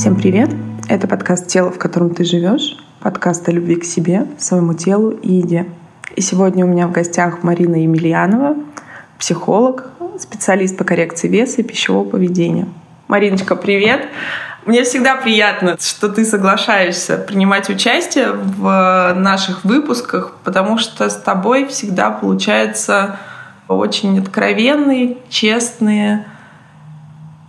Всем привет! Это подкаст «Тело, в котором ты живешь», подкаст о любви к себе, своему телу и еде. И сегодня у меня в гостях Марина Емельянова, психолог, специалист по коррекции веса и пищевого поведения. Мариночка, привет! Мне всегда приятно, что ты соглашаешься принимать участие в наших выпусках, потому что с тобой всегда получается очень откровенные, честные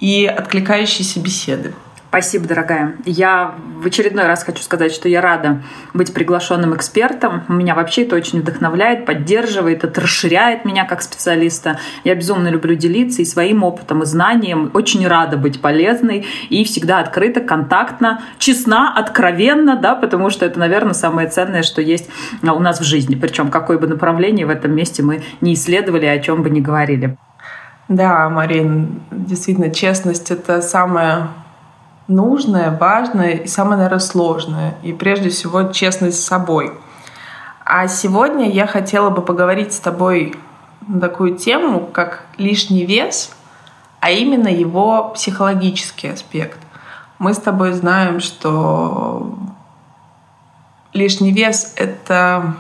и откликающиеся беседы. Спасибо, дорогая. Я в очередной раз хочу сказать, что я рада быть приглашенным экспертом. Меня вообще это очень вдохновляет, поддерживает, это расширяет меня как специалиста. Я безумно люблю делиться и своим опытом, и знанием. Очень рада быть полезной и всегда открыта, контактна, честна, откровенна, да, потому что это, наверное, самое ценное, что есть у нас в жизни. Причем какое бы направление в этом месте мы не исследовали, о чем бы ни говорили. Да, Марин, действительно, честность — это самое нужное, важное и самое, наверное, сложное. И прежде всего честность с собой. А сегодня я хотела бы поговорить с тобой на такую тему, как лишний вес, а именно его психологический аспект. Мы с тобой знаем, что лишний вес — это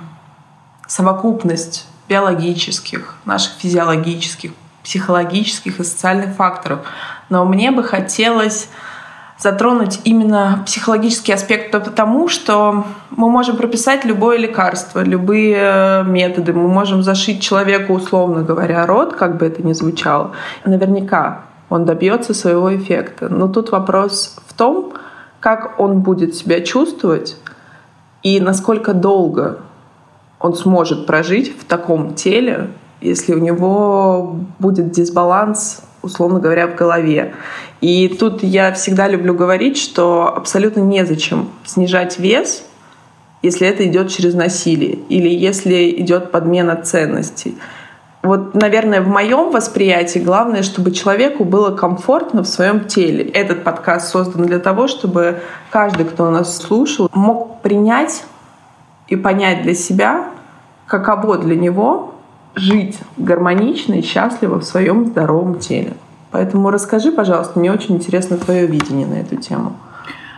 совокупность биологических, наших физиологических, психологических и социальных факторов. Но мне бы хотелось затронуть именно психологический аспект потому, что мы можем прописать любое лекарство, любые э, методы, мы можем зашить человеку, условно говоря, рот, как бы это ни звучало. Наверняка он добьется своего эффекта. Но тут вопрос в том, как он будет себя чувствовать и насколько долго он сможет прожить в таком теле, если у него будет дисбаланс условно говоря, в голове. И тут я всегда люблю говорить, что абсолютно незачем снижать вес, если это идет через насилие или если идет подмена ценностей. Вот, наверное, в моем восприятии главное, чтобы человеку было комфортно в своем теле. Этот подкаст создан для того, чтобы каждый, кто нас слушал, мог принять и понять для себя, каково для него жить гармонично и счастливо в своем здоровом теле. Поэтому расскажи, пожалуйста, мне очень интересно твое видение на эту тему.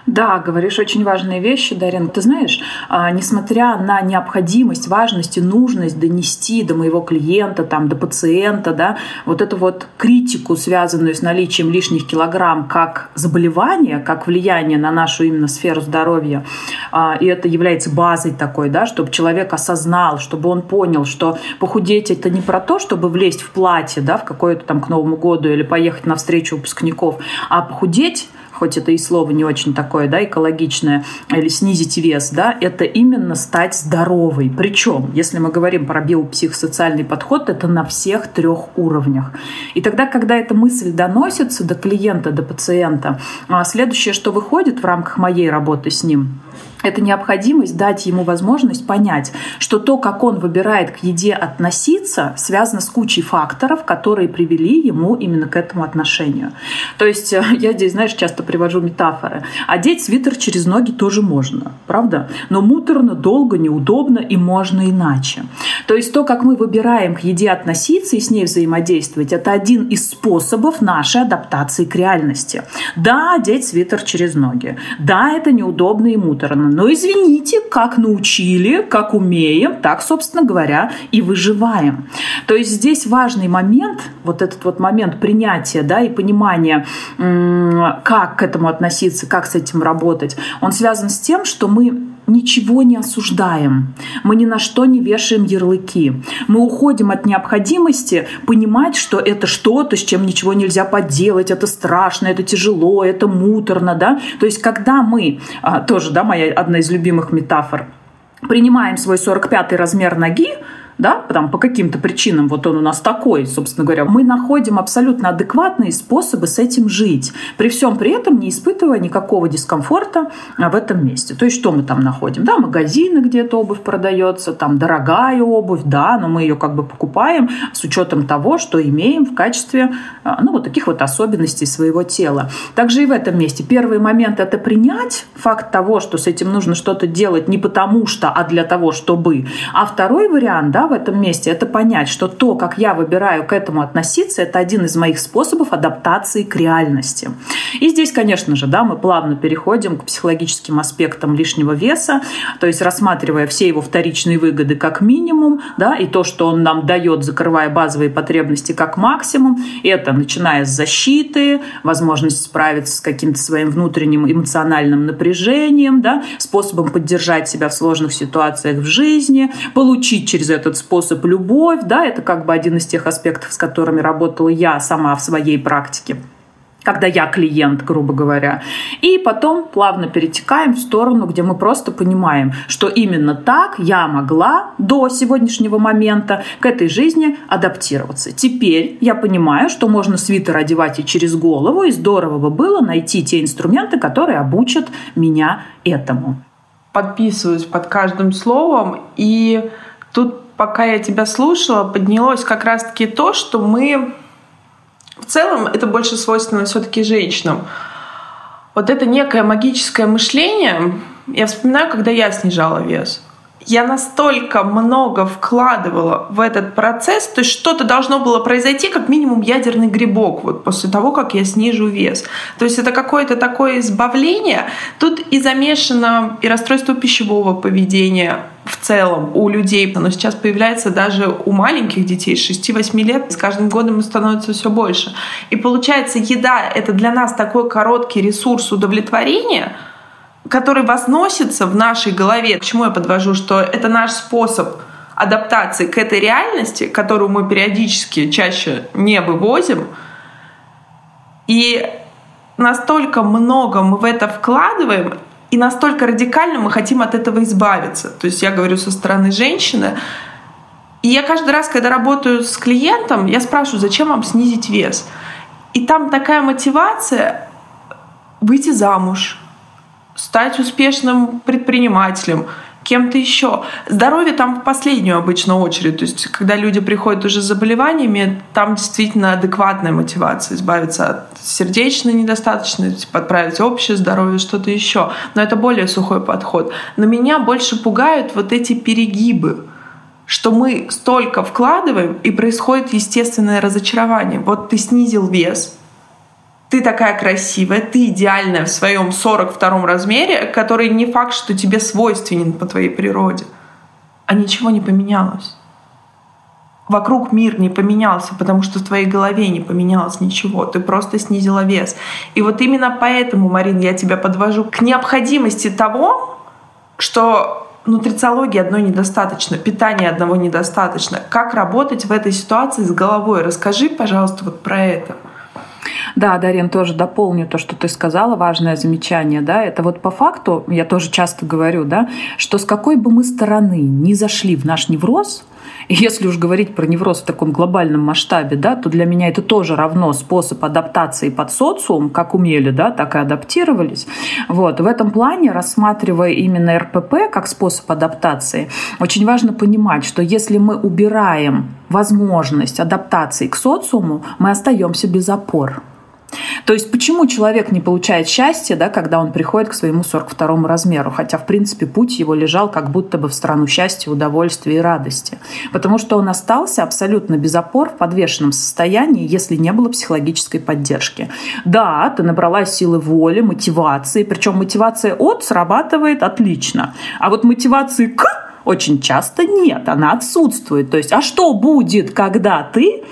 Да, говоришь очень важные вещи, Дарин. Ты знаешь, а, несмотря на необходимость, важность и нужность донести до моего клиента, там, до пациента, да, вот эту вот критику, связанную с наличием лишних килограмм, как заболевание, как влияние на нашу именно сферу здоровья, а, и это является базой такой, да, чтобы человек осознал, чтобы он понял, что похудеть это не про то, чтобы влезть в платье, да, в какое-то там к Новому году или поехать на встречу выпускников, а похудеть хоть это и слово не очень такое, да, экологичное, или снизить вес, да, это именно стать здоровой. Причем, если мы говорим про биопсихосоциальный подход, это на всех трех уровнях. И тогда, когда эта мысль доносится до клиента, до пациента, а следующее, что выходит в рамках моей работы с ним, это необходимость дать ему возможность понять, что то, как он выбирает к еде относиться, связано с кучей факторов, которые привели ему именно к этому отношению. То есть э, я здесь, знаешь, часто привожу метафоры. Одеть свитер через ноги тоже можно, правда? Но муторно, долго, неудобно и можно иначе. То есть то, как мы выбираем к еде относиться и с ней взаимодействовать, это один из способов нашей адаптации к реальности. Да, одеть свитер через ноги. Да, это неудобно и муторно но извините, как научили, как умеем, так, собственно говоря, и выживаем. То есть здесь важный момент, вот этот вот момент принятия да, и понимания, как к этому относиться, как с этим работать, он связан с тем, что мы ничего не осуждаем, мы ни на что не вешаем ярлыки. Мы уходим от необходимости понимать, что это что-то, с чем ничего нельзя поделать, это страшно, это тяжело, это муторно. Да? То есть когда мы, а, тоже да, моя одна из любимых метафор, принимаем свой 45 размер ноги, да, там, по каким-то причинам вот он у нас такой, собственно говоря, мы находим абсолютно адекватные способы с этим жить, при всем при этом не испытывая никакого дискомфорта а, в этом месте. То есть что мы там находим? Да, магазины, где эта обувь продается, там дорогая обувь, да, но мы ее как бы покупаем с учетом того, что имеем в качестве, а, ну, вот таких вот особенностей своего тела. Также и в этом месте. Первый момент — это принять факт того, что с этим нужно что-то делать не потому что, а для того, чтобы. А второй вариант, да, в этом месте, это понять, что то, как я выбираю к этому относиться, это один из моих способов адаптации к реальности. И здесь, конечно же, да, мы плавно переходим к психологическим аспектам лишнего веса, то есть рассматривая все его вторичные выгоды как минимум, да, и то, что он нам дает, закрывая базовые потребности как максимум, это начиная с защиты, возможность справиться с каким-то своим внутренним эмоциональным напряжением, да, способом поддержать себя в сложных ситуациях в жизни, получить через этот способ любовь, да, это как бы один из тех аспектов, с которыми работала я сама в своей практике когда я клиент, грубо говоря. И потом плавно перетекаем в сторону, где мы просто понимаем, что именно так я могла до сегодняшнего момента к этой жизни адаптироваться. Теперь я понимаю, что можно свитер одевать и через голову, и здорово бы было найти те инструменты, которые обучат меня этому. Подписываюсь под каждым словом, и тут пока я тебя слушала, поднялось как раз-таки то, что мы в целом это больше свойственно все-таки женщинам. Вот это некое магическое мышление, я вспоминаю, когда я снижала вес я настолько много вкладывала в этот процесс, то есть что-то должно было произойти, как минимум ядерный грибок, вот после того, как я снижу вес. То есть это какое-то такое избавление. Тут и замешано и расстройство пищевого поведения в целом у людей. Оно сейчас появляется даже у маленьких детей, 6-8 лет. С каждым годом становится все больше. И получается, еда — это для нас такой короткий ресурс удовлетворения — который возносится в нашей голове. К чему я подвожу? Что это наш способ адаптации к этой реальности, которую мы периодически чаще не вывозим. И настолько много мы в это вкладываем, и настолько радикально мы хотим от этого избавиться. То есть я говорю со стороны женщины. И я каждый раз, когда работаю с клиентом, я спрашиваю, зачем вам снизить вес? И там такая мотивация выйти замуж, стать успешным предпринимателем, кем-то еще. Здоровье там в последнюю обычно очередь. То есть, когда люди приходят уже с заболеваниями, там действительно адекватная мотивация избавиться от сердечной недостаточности, подправить общее здоровье, что-то еще. Но это более сухой подход. Но меня больше пугают вот эти перегибы что мы столько вкладываем, и происходит естественное разочарование. Вот ты снизил вес, ты такая красивая, ты идеальная в своем 42 размере, который не факт, что тебе свойственен по твоей природе. А ничего не поменялось. Вокруг мир не поменялся, потому что в твоей голове не поменялось ничего. Ты просто снизила вес. И вот именно поэтому, Марин, я тебя подвожу к необходимости того, что нутрициологии одной недостаточно, питания одного недостаточно. Как работать в этой ситуации с головой? Расскажи, пожалуйста, вот про это. Да, Дарин, тоже дополню то, что ты сказала, важное замечание, да, это вот по факту, я тоже часто говорю, да, что с какой бы мы стороны ни зашли в наш невроз, если уж говорить про невроз в таком глобальном масштабе, да, то для меня это тоже равно способ адаптации под социум, как умели, да, так и адаптировались. Вот. В этом плане, рассматривая именно РПП как способ адаптации, очень важно понимать, что если мы убираем возможность адаптации к социуму, мы остаемся без опор. То есть почему человек не получает счастья, да, когда он приходит к своему 42 размеру, хотя, в принципе, путь его лежал как будто бы в страну счастья, удовольствия и радости. Потому что он остался абсолютно без опор в подвешенном состоянии, если не было психологической поддержки. Да, ты набралась силы воли, мотивации, причем мотивация от срабатывает отлично, а вот мотивации к очень часто нет, она отсутствует. То есть, а что будет, когда ты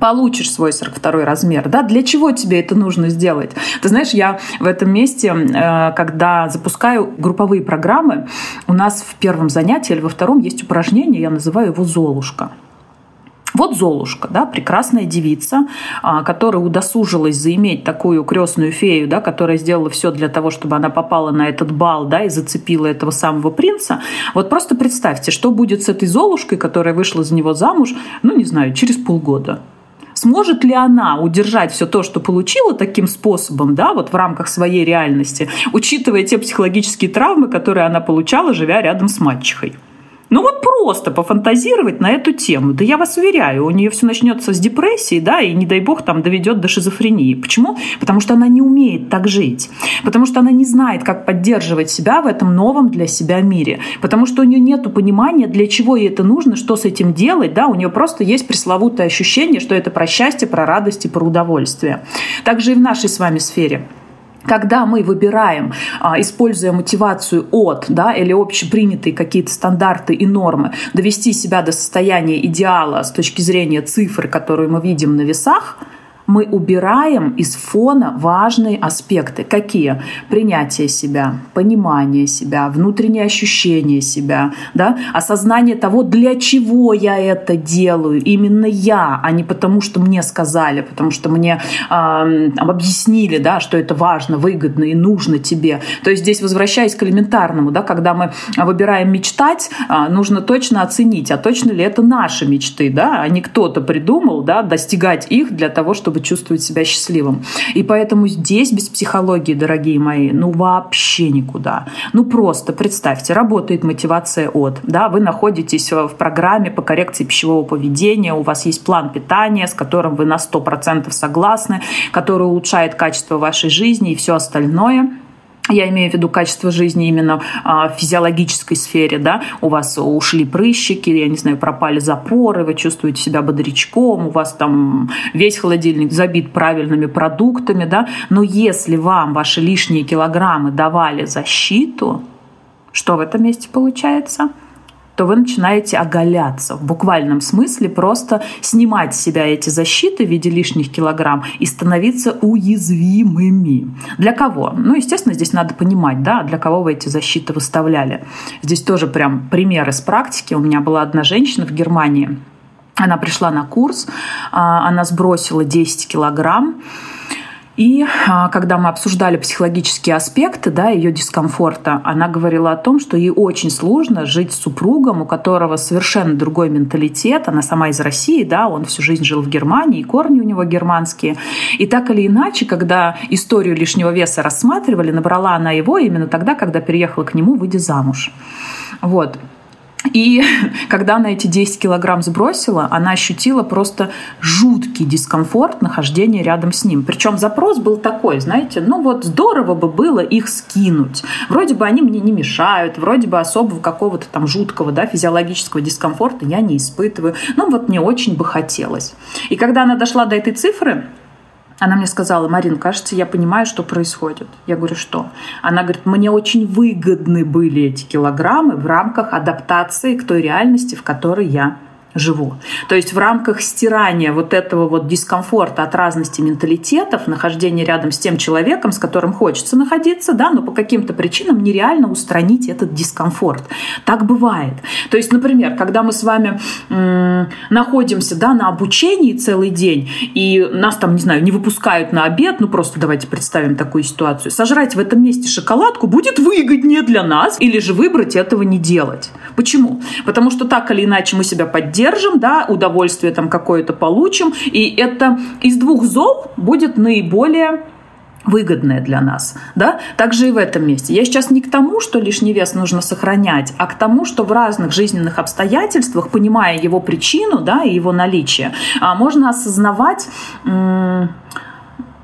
получишь свой 42 размер, да, для чего тебе это нужно сделать? Ты знаешь, я в этом месте, э, когда запускаю групповые программы, у нас в первом занятии или во втором есть упражнение, я называю его «Золушка». Вот Золушка, да, прекрасная девица, а, которая удосужилась заиметь такую крестную фею, да, которая сделала все для того, чтобы она попала на этот бал, да, и зацепила этого самого принца. Вот просто представьте, что будет с этой Золушкой, которая вышла за него замуж, ну, не знаю, через полгода. Сможет ли она удержать все то, что получила таким способом, да, вот в рамках своей реальности, учитывая те психологические травмы, которые она получала, живя рядом с мачехой? Ну вот просто пофантазировать на эту тему. Да я вас уверяю, у нее все начнется с депрессии, да, и не дай бог там доведет до шизофрении. Почему? Потому что она не умеет так жить. Потому что она не знает, как поддерживать себя в этом новом для себя мире. Потому что у нее нет понимания, для чего ей это нужно, что с этим делать, да, у нее просто есть пресловутое ощущение, что это про счастье, про радость и про удовольствие. Также и в нашей с вами сфере когда мы выбираем, а, используя мотивацию от да, или общепринятые какие-то стандарты и нормы, довести себя до состояния идеала с точки зрения цифр, которые мы видим на весах – мы убираем из фона важные аспекты. Какие? Принятие себя, понимание себя, внутреннее ощущение себя, да? осознание того, для чего я это делаю, именно я, а не потому, что мне сказали, потому что мне э, объяснили, да, что это важно, выгодно и нужно тебе. То есть здесь, возвращаясь к элементарному, да, когда мы выбираем мечтать, э, нужно точно оценить, а точно ли это наши мечты, да, а не кто-то придумал да, достигать их для того, чтобы чтобы чувствовать себя счастливым. И поэтому здесь без психологии, дорогие мои, ну вообще никуда. Ну просто представьте, работает мотивация от, да, вы находитесь в программе по коррекции пищевого поведения, у вас есть план питания, с которым вы на 100% согласны, который улучшает качество вашей жизни и все остальное – я имею в виду качество жизни именно а, в физиологической сфере, да, у вас ушли прыщики, я не знаю, пропали запоры, вы чувствуете себя бодрячком, у вас там весь холодильник забит правильными продуктами, да, но если вам ваши лишние килограммы давали защиту, что в этом месте получается? То вы начинаете оголяться. В буквальном смысле просто снимать с себя эти защиты в виде лишних килограмм и становиться уязвимыми. Для кого? Ну, естественно, здесь надо понимать, да, для кого вы эти защиты выставляли. Здесь тоже прям пример из практики. У меня была одна женщина в Германии, она пришла на курс, а, она сбросила 10 килограмм, и а, когда мы обсуждали психологические аспекты да, ее дискомфорта, она говорила о том, что ей очень сложно жить с супругом, у которого совершенно другой менталитет. Она сама из России, да, он всю жизнь жил в Германии, и корни у него германские. И так или иначе, когда историю лишнего веса рассматривали, набрала она его именно тогда, когда переехала к нему, выйдя замуж. Вот. И когда она эти 10 килограмм сбросила, она ощутила просто жуткий дискомфорт нахождения рядом с ним. Причем запрос был такой, знаете, ну вот здорово бы было их скинуть. Вроде бы они мне не мешают, вроде бы особого какого-то там жуткого да, физиологического дискомфорта я не испытываю. Ну вот мне очень бы хотелось. И когда она дошла до этой цифры, она мне сказала, Марин, кажется, я понимаю, что происходит. Я говорю, что? Она говорит, мне очень выгодны были эти килограммы в рамках адаптации к той реальности, в которой я живу. То есть в рамках стирания вот этого вот дискомфорта от разности менталитетов, нахождения рядом с тем человеком, с которым хочется находиться, да, но по каким-то причинам нереально устранить этот дискомфорт. Так бывает. То есть, например, когда мы с вами м- находимся да, на обучении целый день, и нас там, не знаю, не выпускают на обед, ну просто давайте представим такую ситуацию, сожрать в этом месте шоколадку будет выгоднее для нас, или же выбрать этого не делать. Почему? Потому что так или иначе мы себя поддерживаем, поддержим, да, удовольствие там какое-то получим, и это из двух зол будет наиболее выгодное для нас. Да? Также и в этом месте. Я сейчас не к тому, что лишний вес нужно сохранять, а к тому, что в разных жизненных обстоятельствах, понимая его причину да, и его наличие, а, можно осознавать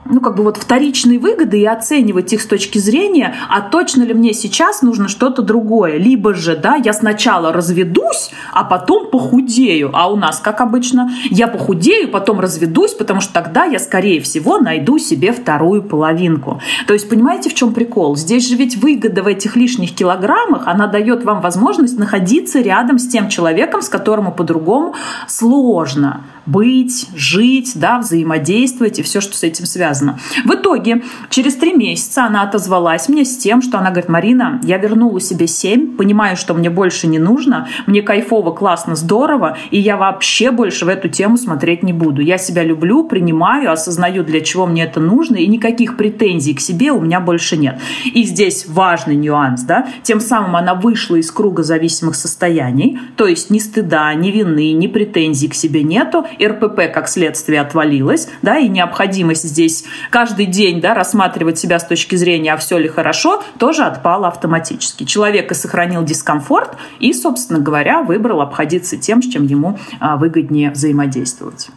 ну, как бы вот вторичные выгоды и оценивать их с точки зрения, а точно ли мне сейчас нужно что-то другое. Либо же, да, я сначала разведусь, а потом похудею. А у нас, как обычно, я похудею, потом разведусь, потому что тогда я, скорее всего, найду себе вторую половинку. То есть, понимаете, в чем прикол? Здесь же ведь выгода в этих лишних килограммах, она дает вам возможность находиться рядом с тем человеком, с которым по-другому сложно быть, жить, да, взаимодействовать и все, что с этим связано. В итоге через три месяца она отозвалась мне с тем, что она говорит, Марина, я вернула себе семь, понимаю, что мне больше не нужно, мне кайфово, классно, здорово, и я вообще больше в эту тему смотреть не буду. Я себя люблю, принимаю, осознаю, для чего мне это нужно, и никаких претензий к себе у меня больше нет. И здесь важный нюанс, да, тем самым она вышла из круга зависимых состояний, то есть ни стыда, ни вины, ни претензий к себе нету, РПП как следствие отвалилось, да, и необходимость здесь каждый день да, рассматривать себя с точки зрения, а все ли хорошо, тоже отпало автоматически. Человек и сохранил дискомфорт и, собственно говоря, выбрал обходиться тем, с чем ему а, выгоднее взаимодействовать.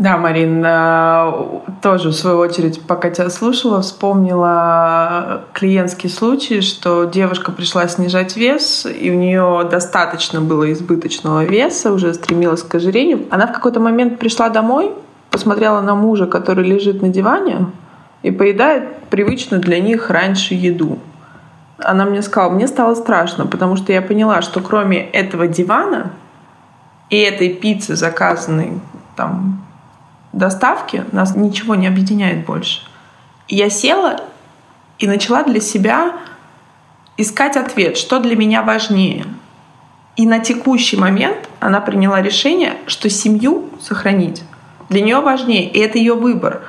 Да, Марин, э, тоже в свою очередь, пока тебя слушала, вспомнила клиентский случай, что девушка пришла снижать вес, и у нее достаточно было избыточного веса, уже стремилась к ожирению. Она в какой-то момент пришла домой, посмотрела на мужа, который лежит на диване и поедает привычную для них раньше еду. Она мне сказала, мне стало страшно, потому что я поняла, что кроме этого дивана и этой пиццы, заказанной там доставки нас ничего не объединяет больше. Я села и начала для себя искать ответ, что для меня важнее. И на текущий момент она приняла решение, что семью сохранить для нее важнее, и это ее выбор.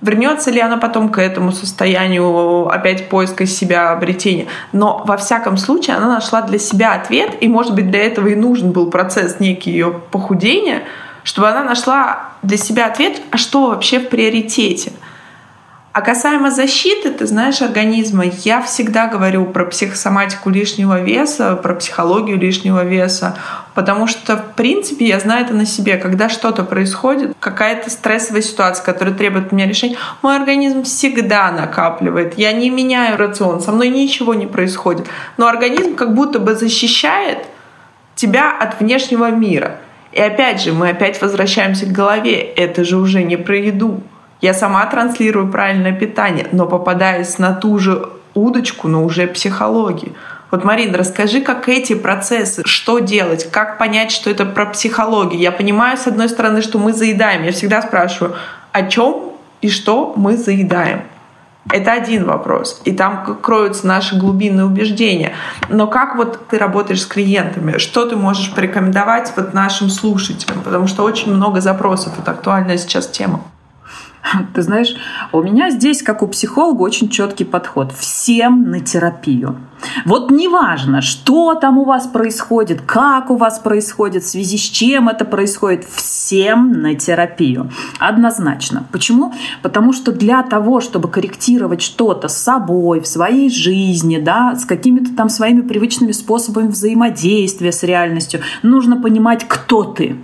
Вернется ли она потом к этому состоянию опять поиска себя, обретения. Но во всяком случае она нашла для себя ответ, и может быть для этого и нужен был процесс некий ее похудения — чтобы она нашла для себя ответ, а что вообще в приоритете. А касаемо защиты, ты знаешь, организма, я всегда говорю про психосоматику лишнего веса, про психологию лишнего веса, потому что, в принципе, я знаю это на себе. Когда что-то происходит, какая-то стрессовая ситуация, которая требует от меня решения, мой организм всегда накапливает. Я не меняю рацион, со мной ничего не происходит. Но организм как будто бы защищает тебя от внешнего мира. И опять же, мы опять возвращаемся к голове. Это же уже не про еду. Я сама транслирую правильное питание, но попадаясь на ту же удочку, но уже психологии. Вот, Марина, расскажи, как эти процессы, что делать, как понять, что это про психологию. Я понимаю, с одной стороны, что мы заедаем. Я всегда спрашиваю, о чем и что мы заедаем. Это один вопрос. И там кроются наши глубинные убеждения. Но как вот ты работаешь с клиентами? Что ты можешь порекомендовать вот нашим слушателям? Потому что очень много запросов. Это актуальная сейчас тема. Ты знаешь, у меня здесь, как у психолога, очень четкий подход. Всем на терапию. Вот неважно, что там у вас происходит, как у вас происходит, в связи с чем это происходит, всем на терапию. Однозначно. Почему? Потому что для того, чтобы корректировать что-то с собой, в своей жизни, да, с какими-то там своими привычными способами взаимодействия с реальностью, нужно понимать, кто ты.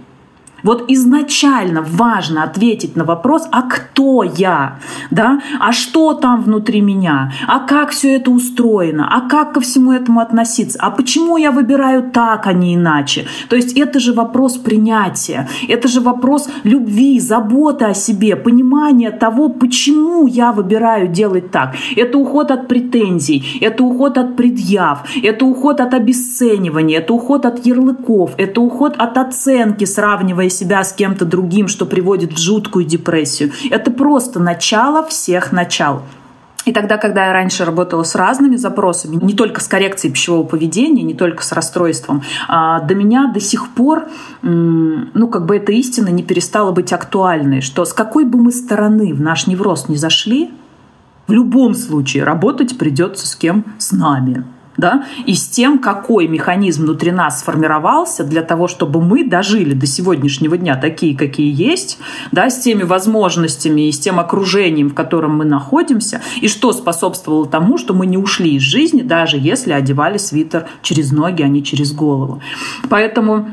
Вот изначально важно ответить на вопрос, а кто я, да, а что там внутри меня, а как все это устроено, а как ко всему этому относиться, а почему я выбираю так, а не иначе. То есть это же вопрос принятия, это же вопрос любви, заботы о себе, понимания того, почему я выбираю делать так. Это уход от претензий, это уход от предъяв, это уход от обесценивания, это уход от ярлыков, это уход от оценки, сравнивая себя с кем-то другим, что приводит в жуткую депрессию. Это просто начало всех начал. И тогда, когда я раньше работала с разными запросами, не только с коррекцией пищевого поведения, не только с расстройством, а до меня до сих пор, ну, как бы эта истина не перестала быть актуальной, что с какой бы мы стороны в наш невроз не зашли, в любом случае работать придется с кем? С нами да, и с тем, какой механизм внутри нас сформировался для того, чтобы мы дожили до сегодняшнего дня такие, какие есть, да, с теми возможностями и с тем окружением, в котором мы находимся, и что способствовало тому, что мы не ушли из жизни, даже если одевали свитер через ноги, а не через голову. Поэтому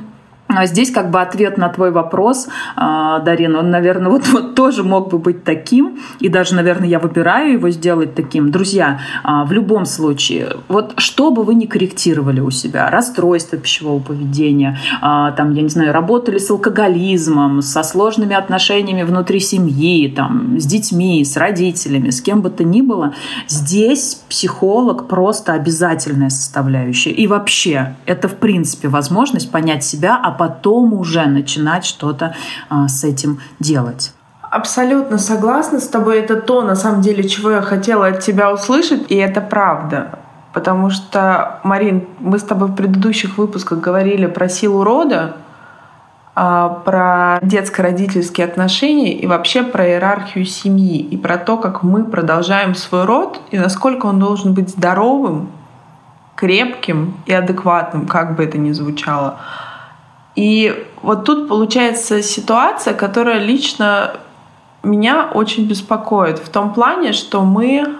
а здесь как бы ответ на твой вопрос, а, Дарина, он, наверное, вот, вот тоже мог бы быть таким, и даже, наверное, я выбираю его сделать таким. Друзья, а, в любом случае, вот что бы вы ни корректировали у себя, расстройство пищевого поведения, там, я не знаю, работали с алкоголизмом, со сложными отношениями внутри семьи, там, с детьми, с родителями, с кем бы то ни было, здесь психолог просто обязательная составляющая. И вообще, это, в принципе, возможность понять себя, а потом уже начинать что-то а, с этим делать. Абсолютно согласна с тобой. Это то, на самом деле, чего я хотела от тебя услышать, и это правда. Потому что, Марин, мы с тобой в предыдущих выпусках говорили про силу рода, а, про детско-родительские отношения и вообще про иерархию семьи и про то, как мы продолжаем свой род и насколько он должен быть здоровым, крепким и адекватным, как бы это ни звучало. И вот тут получается ситуация, которая лично меня очень беспокоит в том плане, что мы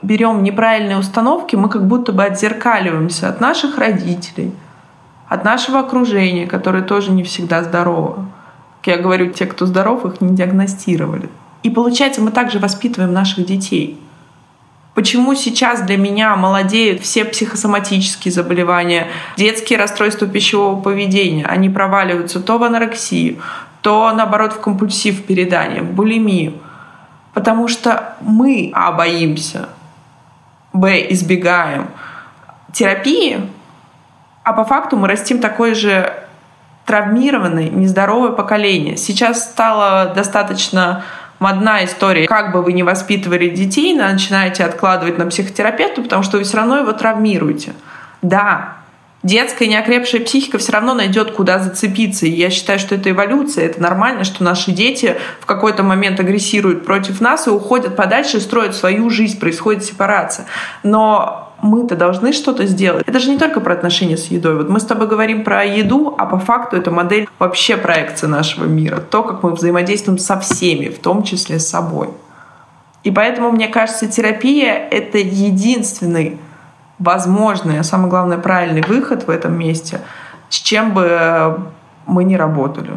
берем неправильные установки, мы как будто бы отзеркаливаемся от наших родителей, от нашего окружения, которое тоже не всегда здорово. Как я говорю, те, кто здоров, их не диагностировали. И получается, мы также воспитываем наших детей. Почему сейчас для меня молодеют все психосоматические заболевания, детские расстройства пищевого поведения? Они проваливаются то в анорексию, то, наоборот, в компульсив передание, в булимию. Потому что мы, а, боимся, б, избегаем терапии, а по факту мы растим такое же травмированное, нездоровое поколение. Сейчас стало достаточно модна история. Как бы вы ни воспитывали детей, начинаете откладывать на психотерапевта, потому что вы все равно его травмируете. Да, детская неокрепшая психика все равно найдет, куда зацепиться. И я считаю, что это эволюция. Это нормально, что наши дети в какой-то момент агрессируют против нас и уходят подальше, строят свою жизнь, происходит сепарация. Но мы-то должны что-то сделать. Это же не только про отношения с едой. Вот мы с тобой говорим про еду, а по факту это модель вообще проекции нашего мира. То, как мы взаимодействуем со всеми, в том числе с собой. И поэтому, мне кажется, терапия — это единственный возможный, а самое главное, правильный выход в этом месте, с чем бы мы ни работали.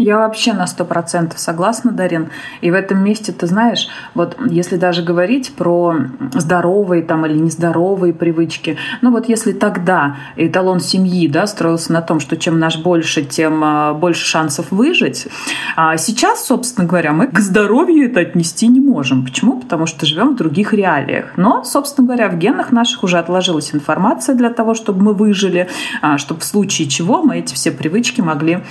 Я вообще на сто процентов согласна, Дарин. И в этом месте, ты знаешь, вот если даже говорить про здоровые там или нездоровые привычки, ну вот если тогда эталон семьи да, строился на том, что чем наш больше, тем а, больше шансов выжить, а сейчас, собственно говоря, мы к здоровью это отнести не можем. Почему? Потому что живем в других реалиях. Но, собственно говоря, в генах наших уже отложилась информация для того, чтобы мы выжили, а, чтобы в случае чего мы эти все привычки могли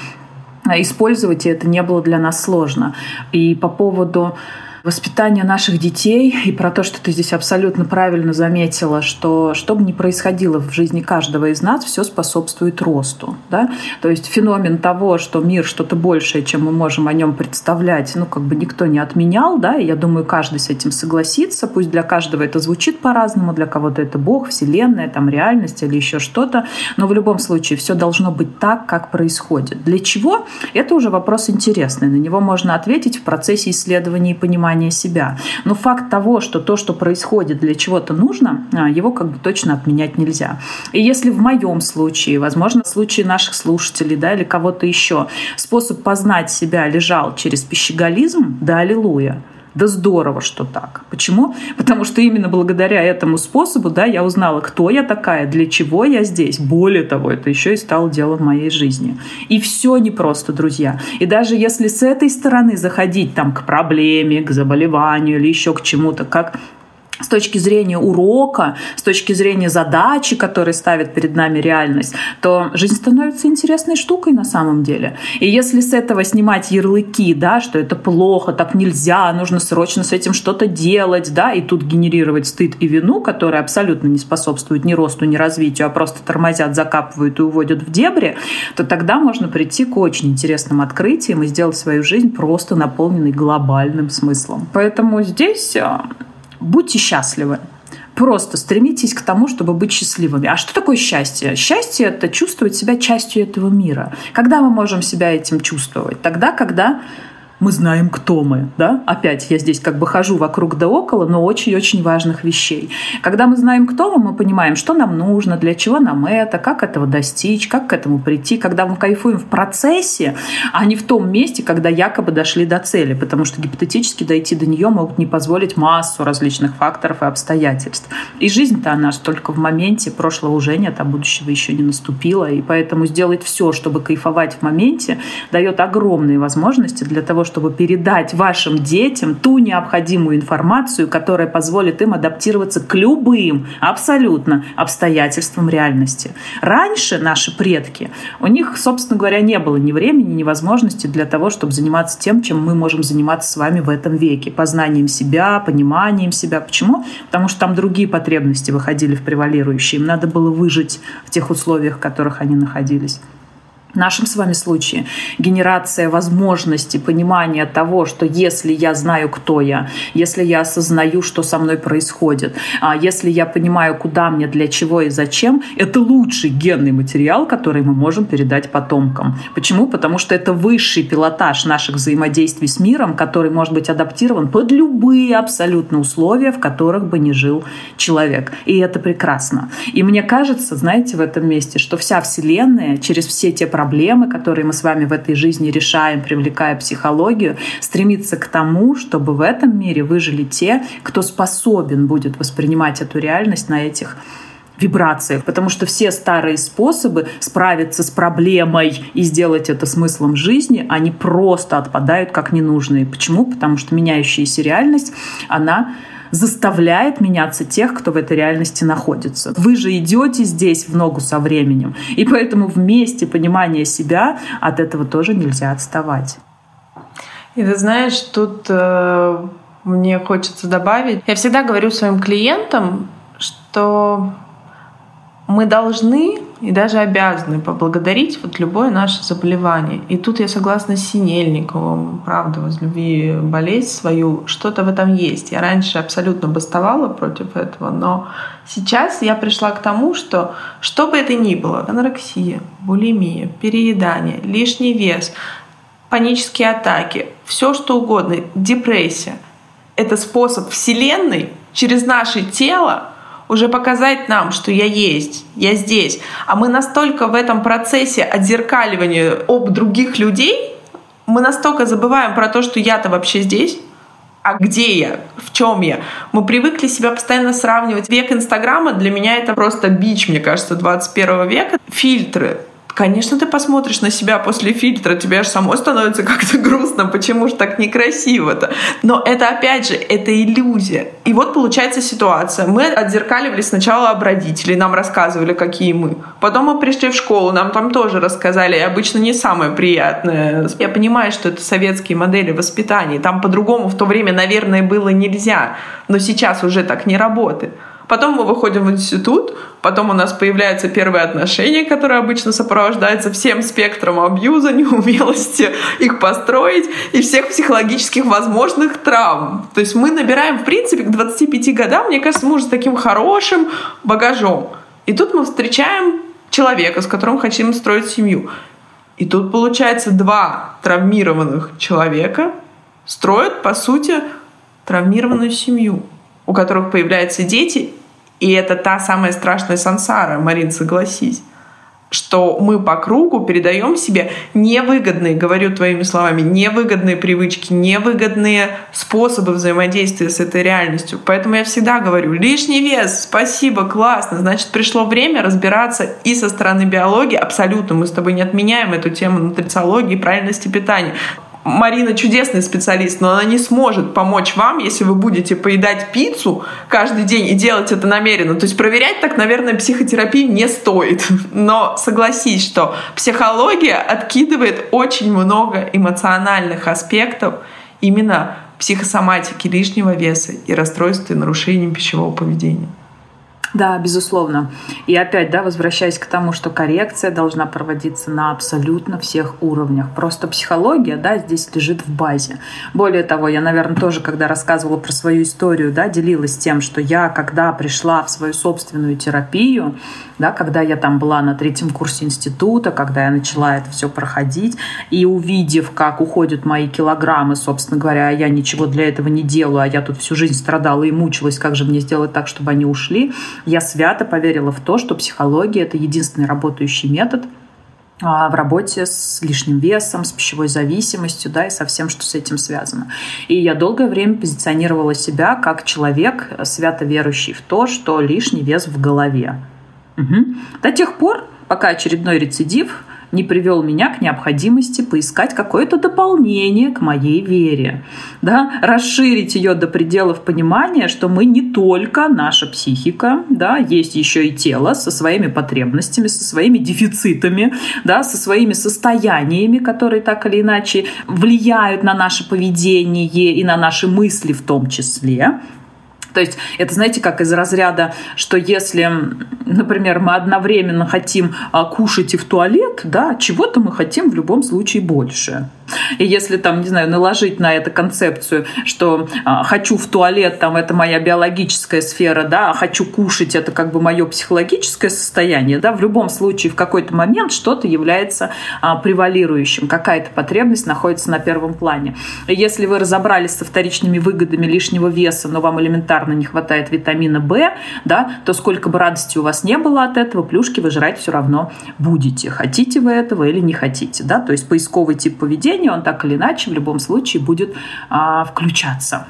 использовать, и это не было для нас сложно. И по поводу воспитания наших детей и про то, что ты здесь абсолютно правильно заметила, что что бы ни происходило в жизни каждого из нас, все способствует росту. Да? То есть феномен того, что мир что-то большее, чем мы можем о нем представлять, ну, как бы никто не отменял, да, и я думаю, каждый с этим согласится, пусть для каждого это звучит по-разному, для кого-то это Бог, Вселенная, там реальность или еще что-то, но в любом случае все должно быть так, как происходит. Для чего? Это уже вопрос интересный, на него можно ответить в процессе исследования и понимания понимание себя. Но факт того, что то, что происходит для чего-то нужно, а, его как бы точно отменять нельзя. И если в моем случае, возможно, в случае наших слушателей да, или кого-то еще, способ познать себя лежал через пищеголизм, да аллилуйя. Да здорово, что так. Почему? Потому что именно благодаря этому способу да, я узнала, кто я такая, для чего я здесь. Более того, это еще и стало делом моей жизни. И все непросто, друзья. И даже если с этой стороны заходить там, к проблеме, к заболеванию или еще к чему-то, как с точки зрения урока, с точки зрения задачи, которые ставит перед нами реальность, то жизнь становится интересной штукой на самом деле. И если с этого снимать ярлыки, да, что это плохо, так нельзя, нужно срочно с этим что-то делать, да, и тут генерировать стыд и вину, которые абсолютно не способствуют ни росту, ни развитию, а просто тормозят, закапывают и уводят в дебри, то тогда можно прийти к очень интересным открытиям и сделать свою жизнь просто наполненной глобальным смыслом. Поэтому здесь а, Будьте счастливы. Просто стремитесь к тому, чтобы быть счастливыми. А что такое счастье? Счастье — это чувствовать себя частью этого мира. Когда мы можем себя этим чувствовать? Тогда, когда мы знаем, кто мы. Да? Опять я здесь как бы хожу вокруг да около, но очень-очень важных вещей. Когда мы знаем, кто мы, мы понимаем, что нам нужно, для чего нам это, как этого достичь, как к этому прийти. Когда мы кайфуем в процессе, а не в том месте, когда якобы дошли до цели, потому что гипотетически дойти до нее могут не позволить массу различных факторов и обстоятельств. И жизнь-то она только в моменте, прошлого уже нет, а будущего еще не наступило. И поэтому сделать все, чтобы кайфовать в моменте, дает огромные возможности для того, чтобы передать вашим детям ту необходимую информацию, которая позволит им адаптироваться к любым абсолютно обстоятельствам реальности. Раньше наши предки, у них, собственно говоря, не было ни времени, ни возможности для того, чтобы заниматься тем, чем мы можем заниматься с вами в этом веке. Познанием себя, пониманием себя. Почему? Потому что там другие потребности выходили в превалирующие. Им надо было выжить в тех условиях, в которых они находились. В нашем с вами случае генерация возможности понимания того, что если я знаю, кто я, если я осознаю, что со мной происходит, а если я понимаю, куда мне, для чего и зачем, это лучший генный материал, который мы можем передать потомкам. Почему? Потому что это высший пилотаж наших взаимодействий с миром, который может быть адаптирован под любые абсолютно условия, в которых бы не жил человек. И это прекрасно. И мне кажется, знаете, в этом месте, что вся Вселенная через все те проблемы, которые мы с вами в этой жизни решаем, привлекая психологию, стремится к тому, чтобы в этом мире выжили те, кто способен будет воспринимать эту реальность на этих вибрациях, потому что все старые способы справиться с проблемой и сделать это смыслом жизни, они просто отпадают как ненужные. Почему? Потому что меняющаяся реальность, она заставляет меняться тех, кто в этой реальности находится. Вы же идете здесь в ногу со временем, и поэтому вместе понимания себя от этого тоже нельзя отставать. И ты знаешь, тут э, мне хочется добавить, я всегда говорю своим клиентам, что мы должны и даже обязаны поблагодарить вот любое наше заболевание. И тут я согласна с Синельниковым, правда, возлюби болезнь свою, что-то в этом есть. Я раньше абсолютно бастовала против этого, но сейчас я пришла к тому, что что бы это ни было, анорексия, булимия, переедание, лишний вес, панические атаки, все что угодно, депрессия, это способ Вселенной через наше тело уже показать нам, что я есть, я здесь. А мы настолько в этом процессе отзеркаливания об других людей, мы настолько забываем про то, что я-то вообще здесь, а где я, в чем я. Мы привыкли себя постоянно сравнивать. Век Инстаграма для меня это просто бич, мне кажется, 21 века. Фильтры, Конечно, ты посмотришь на себя после фильтра, тебе аж самой становится как-то грустно, почему же так некрасиво-то. Но это, опять же, это иллюзия. И вот получается ситуация. Мы отзеркаливали сначала об родителей, нам рассказывали, какие мы. Потом мы пришли в школу, нам там тоже рассказали, и обычно не самое приятное. Я понимаю, что это советские модели воспитания. Там по-другому в то время, наверное, было нельзя. Но сейчас уже так не работает. Потом мы выходим в институт, потом у нас появляются первые отношения, которые обычно сопровождаются всем спектром абьюза, неумелости их построить и всех психологических возможных травм. То есть мы набираем, в принципе, к 25 годам, мне кажется, мы уже с таким хорошим багажом. И тут мы встречаем человека, с которым хотим строить семью. И тут, получается, два травмированных человека строят, по сути, травмированную семью, у которых появляются дети, и это та самая страшная сансара, Марин, согласись что мы по кругу передаем себе невыгодные, говорю твоими словами, невыгодные привычки, невыгодные способы взаимодействия с этой реальностью. Поэтому я всегда говорю, лишний вес, спасибо, классно, значит, пришло время разбираться и со стороны биологии, абсолютно, мы с тобой не отменяем эту тему нутрициологии и правильности питания. Марина чудесный специалист, но она не сможет помочь вам, если вы будете поедать пиццу каждый день и делать это намеренно. То есть проверять так, наверное, психотерапии не стоит. Но согласись, что психология откидывает очень много эмоциональных аспектов именно психосоматики лишнего веса и расстройств и нарушений пищевого поведения. Да, безусловно. И опять, да, возвращаясь к тому, что коррекция должна проводиться на абсолютно всех уровнях. Просто психология, да, здесь лежит в базе. Более того, я, наверное, тоже, когда рассказывала про свою историю, да, делилась тем, что я, когда пришла в свою собственную терапию, да, когда я там была на третьем курсе института, когда я начала это все проходить, и увидев, как уходят мои килограммы, собственно говоря, а я ничего для этого не делаю, а я тут всю жизнь страдала и мучилась, как же мне сделать так, чтобы они ушли, я свято поверила в то, что психология — это единственный работающий метод а, в работе с лишним весом, с пищевой зависимостью, да, и со всем, что с этим связано. И я долгое время позиционировала себя как человек, свято верующий в то, что лишний вес в голове. Угу. До тех пор, пока очередной рецидив не привел меня к необходимости поискать какое-то дополнение к моей вере. Да? Расширить ее до пределов понимания, что мы не только наша психика, да, есть еще и тело со своими потребностями, со своими дефицитами, да, со своими состояниями, которые так или иначе влияют на наше поведение и на наши мысли в том числе. То есть это, знаете, как из разряда, что если, например, мы одновременно хотим а, кушать и в туалет, да, чего-то мы хотим в любом случае больше. И если там, не знаю, наложить на это концепцию, что а, хочу в туалет, там это моя биологическая сфера, да, а хочу кушать, это как бы мое психологическое состояние, да, в любом случае в какой-то момент что-то является а, превалирующим, какая-то потребность находится на первом плане. И если вы разобрались со вторичными выгодами лишнего веса, но вам элементарно не хватает витамина В, да, то сколько бы радости у вас не было от этого, плюшки вы жрать все равно будете. Хотите вы этого или не хотите, да, то есть поисковый тип поведения, он так или иначе в любом случае будет а, включаться.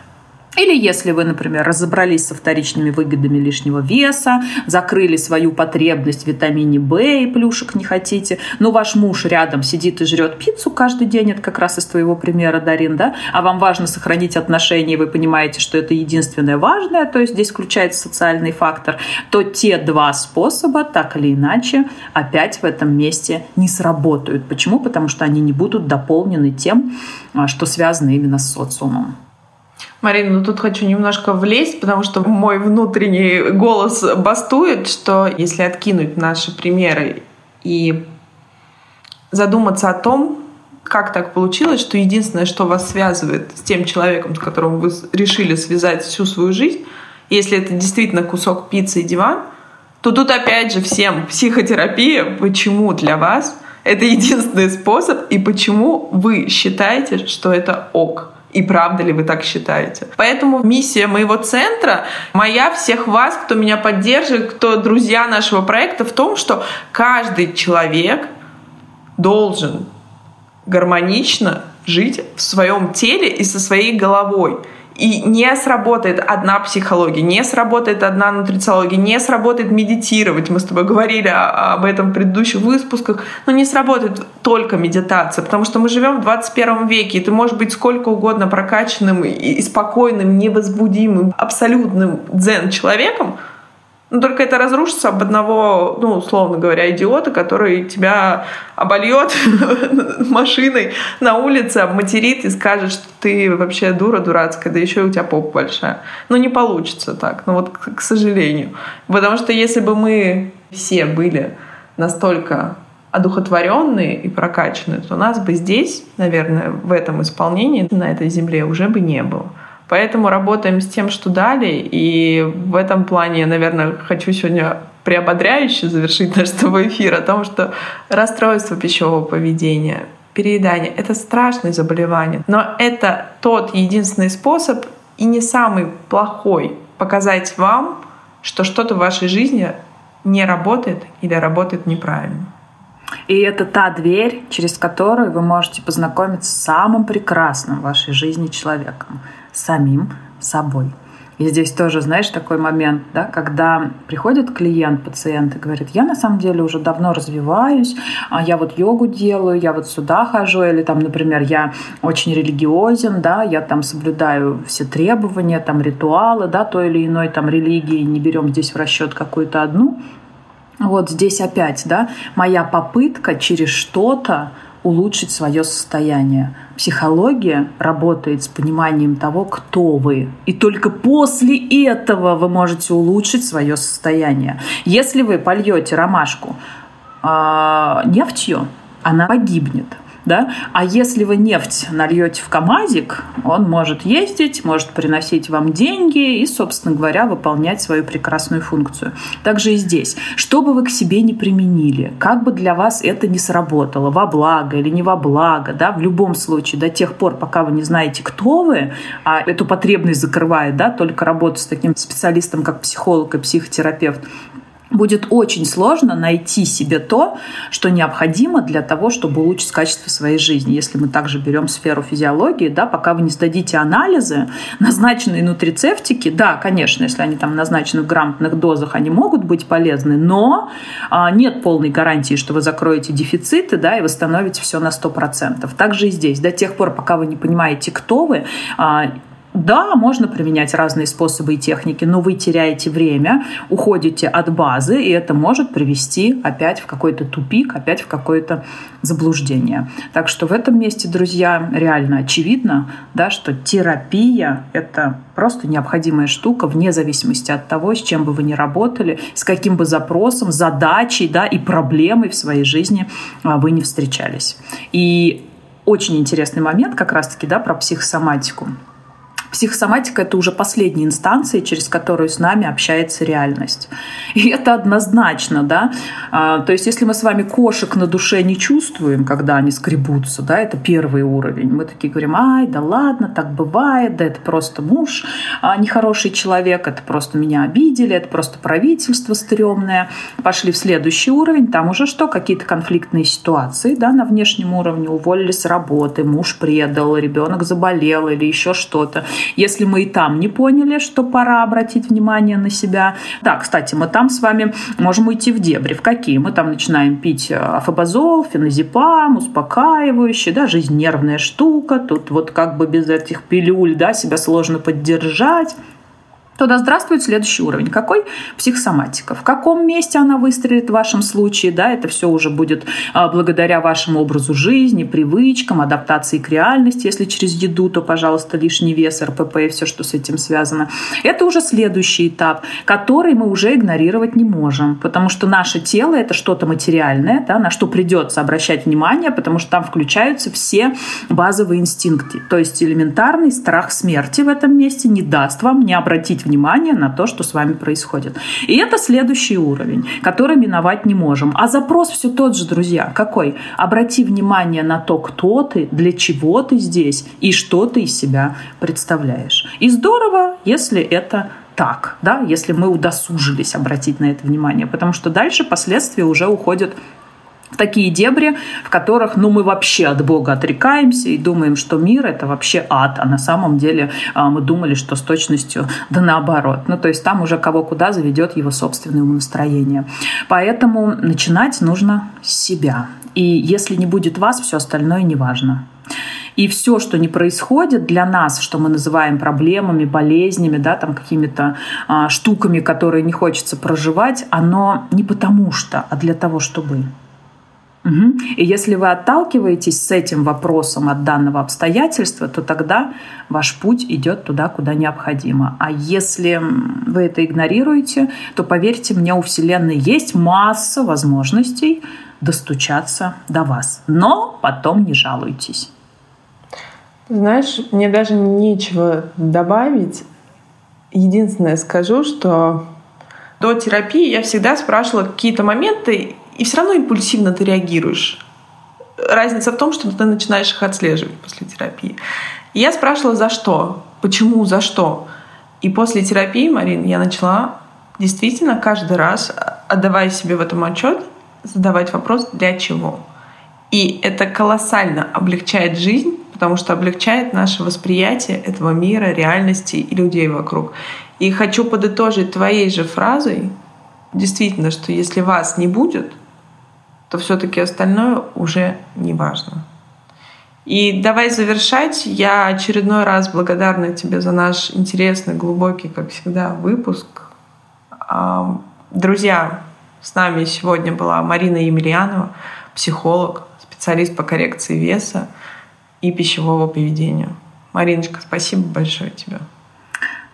Или если вы, например, разобрались со вторичными выгодами лишнего веса, закрыли свою потребность в витамине В и плюшек не хотите, но ваш муж рядом сидит и жрет пиццу каждый день, это как раз из твоего примера, Дарин, да, а вам важно сохранить отношения, и вы понимаете, что это единственное важное, то есть здесь включается социальный фактор, то те два способа, так или иначе, опять в этом месте не сработают. Почему? Потому что они не будут дополнены тем, а, что связано именно с социумом. Марина, ну тут хочу немножко влезть, потому что мой внутренний голос бастует, что если откинуть наши примеры и задуматься о том, как так получилось, что единственное, что вас связывает с тем человеком, с которым вы решили связать всю свою жизнь, если это действительно кусок пиццы и диван, то тут опять же всем психотерапия, почему для вас это единственный способ и почему вы считаете, что это ок. И правда ли вы так считаете? Поэтому миссия моего центра, моя, всех вас, кто меня поддерживает, кто друзья нашего проекта, в том, что каждый человек должен гармонично жить в своем теле и со своей головой. И не сработает одна психология, не сработает одна нутрициология, не сработает медитировать. Мы с тобой говорили об этом в предыдущих выпусках. Но не сработает только медитация, потому что мы живем в 21 веке, и ты можешь быть сколько угодно прокачанным и спокойным, невозбудимым, абсолютным дзен-человеком, но только это разрушится об одного, ну, условно говоря, идиота, который тебя обольет машиной на улице, обматерит и скажет, что ты вообще дура дурацкая, да еще и у тебя попа большая. Но не получится так, ну вот к сожалению. Потому что если бы мы все были настолько одухотворенные и прокачанные, то нас бы здесь, наверное, в этом исполнении, на этой земле уже бы не было. Поэтому работаем с тем, что дали. И в этом плане, я, наверное, хочу сегодня приободряюще завершить наш с тобой эфир о том, что расстройство пищевого поведения, переедание — это страшное заболевание. Но это тот единственный способ и не самый плохой показать вам, что что-то в вашей жизни не работает или работает неправильно. И это та дверь, через которую вы можете познакомиться с самым прекрасным в вашей жизни человеком самим собой. И здесь тоже, знаешь, такой момент, да, когда приходит клиент, пациент и говорит, я на самом деле уже давно развиваюсь, а я вот йогу делаю, я вот сюда хожу, или там, например, я очень религиозен, да, я там соблюдаю все требования, там ритуалы, да, той или иной там религии, не берем здесь в расчет какую-то одну. Вот здесь опять, да, моя попытка через что-то улучшить свое состояние. Психология работает с пониманием того, кто вы. И только после этого вы можете улучшить свое состояние. Если вы польете ромашку э, нефтью, она погибнет да? А если вы нефть нальете в КАМАЗик, он может ездить, может приносить вам деньги и, собственно говоря, выполнять свою прекрасную функцию. Также и здесь. Что бы вы к себе не применили, как бы для вас это не сработало, во благо или не во благо, да, в любом случае, до тех пор, пока вы не знаете, кто вы, а эту потребность закрывает, да, только работа с таким специалистом, как психолог и психотерапевт, будет очень сложно найти себе то, что необходимо для того, чтобы улучшить качество своей жизни. Если мы также берем сферу физиологии, да, пока вы не сдадите анализы, назначенные нутрицептики, да, конечно, если они там назначены в грамотных дозах, они могут быть полезны, но а, нет полной гарантии, что вы закроете дефициты, да, и восстановите все на 100%. Также и здесь. До тех пор, пока вы не понимаете, кто вы, а, да, можно применять разные способы и техники, но вы теряете время, уходите от базы, и это может привести опять в какой-то тупик, опять в какое-то заблуждение. Так что в этом месте, друзья, реально очевидно, да, что терапия — это просто необходимая штука вне зависимости от того, с чем бы вы ни работали, с каким бы запросом, задачей да, и проблемой в своей жизни а, вы не встречались. И очень интересный момент как раз-таки да, про психосоматику. Психосоматика — это уже последняя инстанция, через которую с нами общается реальность. И это однозначно, да. А, то есть если мы с вами кошек на душе не чувствуем, когда они скребутся, да, это первый уровень. Мы такие говорим, ай, да ладно, так бывает, да это просто муж а, нехороший человек, это просто меня обидели, это просто правительство стрёмное. Пошли в следующий уровень, там уже что? Какие-то конфликтные ситуации, да, на внешнем уровне, уволили с работы, муж предал, ребенок заболел или еще что-то. Если мы и там не поняли, что пора обратить внимание на себя. Да, кстати, мы там с вами можем уйти в дебри. В какие? Мы там начинаем пить э, афобазол, феназепам, успокаивающий, да, жизнь нервная штука. Тут вот как бы без этих пилюль, да, себя сложно поддержать. Тогда здравствует следующий уровень. Какой? Психосоматика. В каком месте она выстрелит в вашем случае? Да, это все уже будет а, благодаря вашему образу жизни, привычкам, адаптации к реальности. Если через еду, то, пожалуйста, лишний вес, РПП и все, что с этим связано. Это уже следующий этап, который мы уже игнорировать не можем, потому что наше тело — это что-то материальное, да, на что придется обращать внимание, потому что там включаются все базовые инстинкты. То есть элементарный страх смерти в этом месте не даст вам не обратить внимание на то, что с вами происходит. И это следующий уровень, который миновать не можем. А запрос все тот же, друзья. Какой? Обрати внимание на то, кто ты, для чего ты здесь и что ты из себя представляешь. И здорово, если это так, да, если мы удосужились обратить на это внимание, потому что дальше последствия уже уходят в такие дебри, в которых ну, мы вообще от Бога отрекаемся и думаем, что мир — это вообще ад, а на самом деле а, мы думали, что с точностью да наоборот. Ну, то есть там уже кого куда заведет его собственное умонастроение. Поэтому начинать нужно с себя. И если не будет вас, все остальное не важно. И все, что не происходит для нас, что мы называем проблемами, болезнями, да, там какими-то а, штуками, которые не хочется проживать, оно не потому что, а для того, чтобы. Угу. И если вы отталкиваетесь с этим вопросом от данного обстоятельства, то тогда ваш путь идет туда, куда необходимо. А если вы это игнорируете, то поверьте мне, у Вселенной есть масса возможностей достучаться до вас. Но потом не жалуйтесь. Знаешь, мне даже нечего добавить. Единственное скажу, что до терапии я всегда спрашивала какие-то моменты, и все равно импульсивно ты реагируешь. Разница в том, что ты начинаешь их отслеживать после терапии. И я спрашивала, за что? Почему, за что? И после терапии, Марин, я начала действительно каждый раз, отдавая себе в этом отчет, задавать вопрос, для чего. И это колоссально облегчает жизнь, потому что облегчает наше восприятие этого мира, реальности и людей вокруг. И хочу подытожить твоей же фразой, действительно, что если вас не будет, то все-таки остальное уже не важно. И давай завершать. Я очередной раз благодарна тебе за наш интересный, глубокий, как всегда, выпуск. Друзья, с нами сегодня была Марина Емельянова, психолог, специалист по коррекции веса и пищевого поведения. Мариночка, спасибо большое тебе.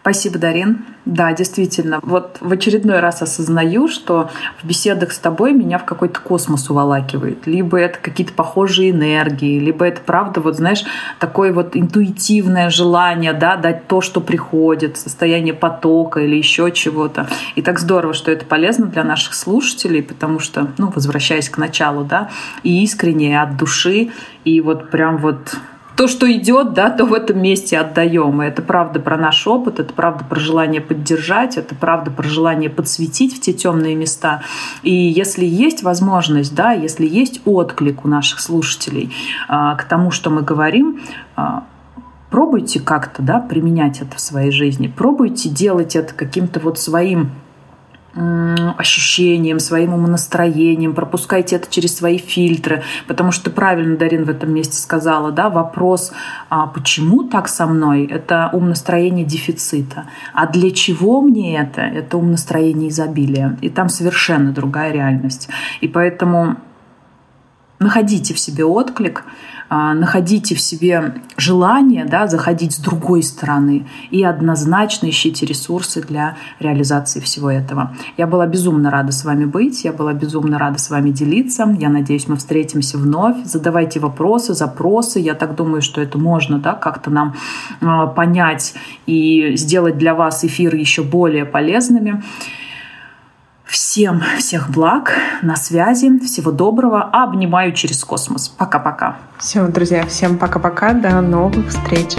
Спасибо, Дарин. Да, действительно. Вот в очередной раз осознаю, что в беседах с тобой меня в какой-то космос уволакивает. Либо это какие-то похожие энергии, либо это правда, вот знаешь, такое вот интуитивное желание, да, дать то, что приходит, состояние потока или еще чего-то. И так здорово, что это полезно для наших слушателей, потому что, ну, возвращаясь к началу, да, и искренне, и от души, и вот прям вот то, что идет, да, то в этом месте отдаем. И это правда про наш опыт, это правда про желание поддержать, это правда про желание подсветить в те темные места. И если есть возможность, да, если есть отклик у наших слушателей а, к тому, что мы говорим, а, пробуйте как-то, да, применять это в своей жизни, пробуйте делать это каким-то вот своим ощущениям, своим умонастроением, пропускайте это через свои фильтры, потому что правильно Дарин в этом месте сказала, да, вопрос, а почему так со мной, это умонастроение дефицита, а для чего мне это, это умонастроение изобилия, и там совершенно другая реальность, и поэтому находите в себе отклик, находите в себе желание да, заходить с другой стороны и однозначно ищите ресурсы для реализации всего этого. Я была безумно рада с вами быть, я была безумно рада с вами делиться. Я надеюсь, мы встретимся вновь. Задавайте вопросы, запросы. Я так думаю, что это можно да, как-то нам а, понять и сделать для вас эфиры еще более полезными. Всем всех благ, на связи, всего доброго, обнимаю через космос. Пока-пока. Все, друзья, всем пока-пока, до новых встреч.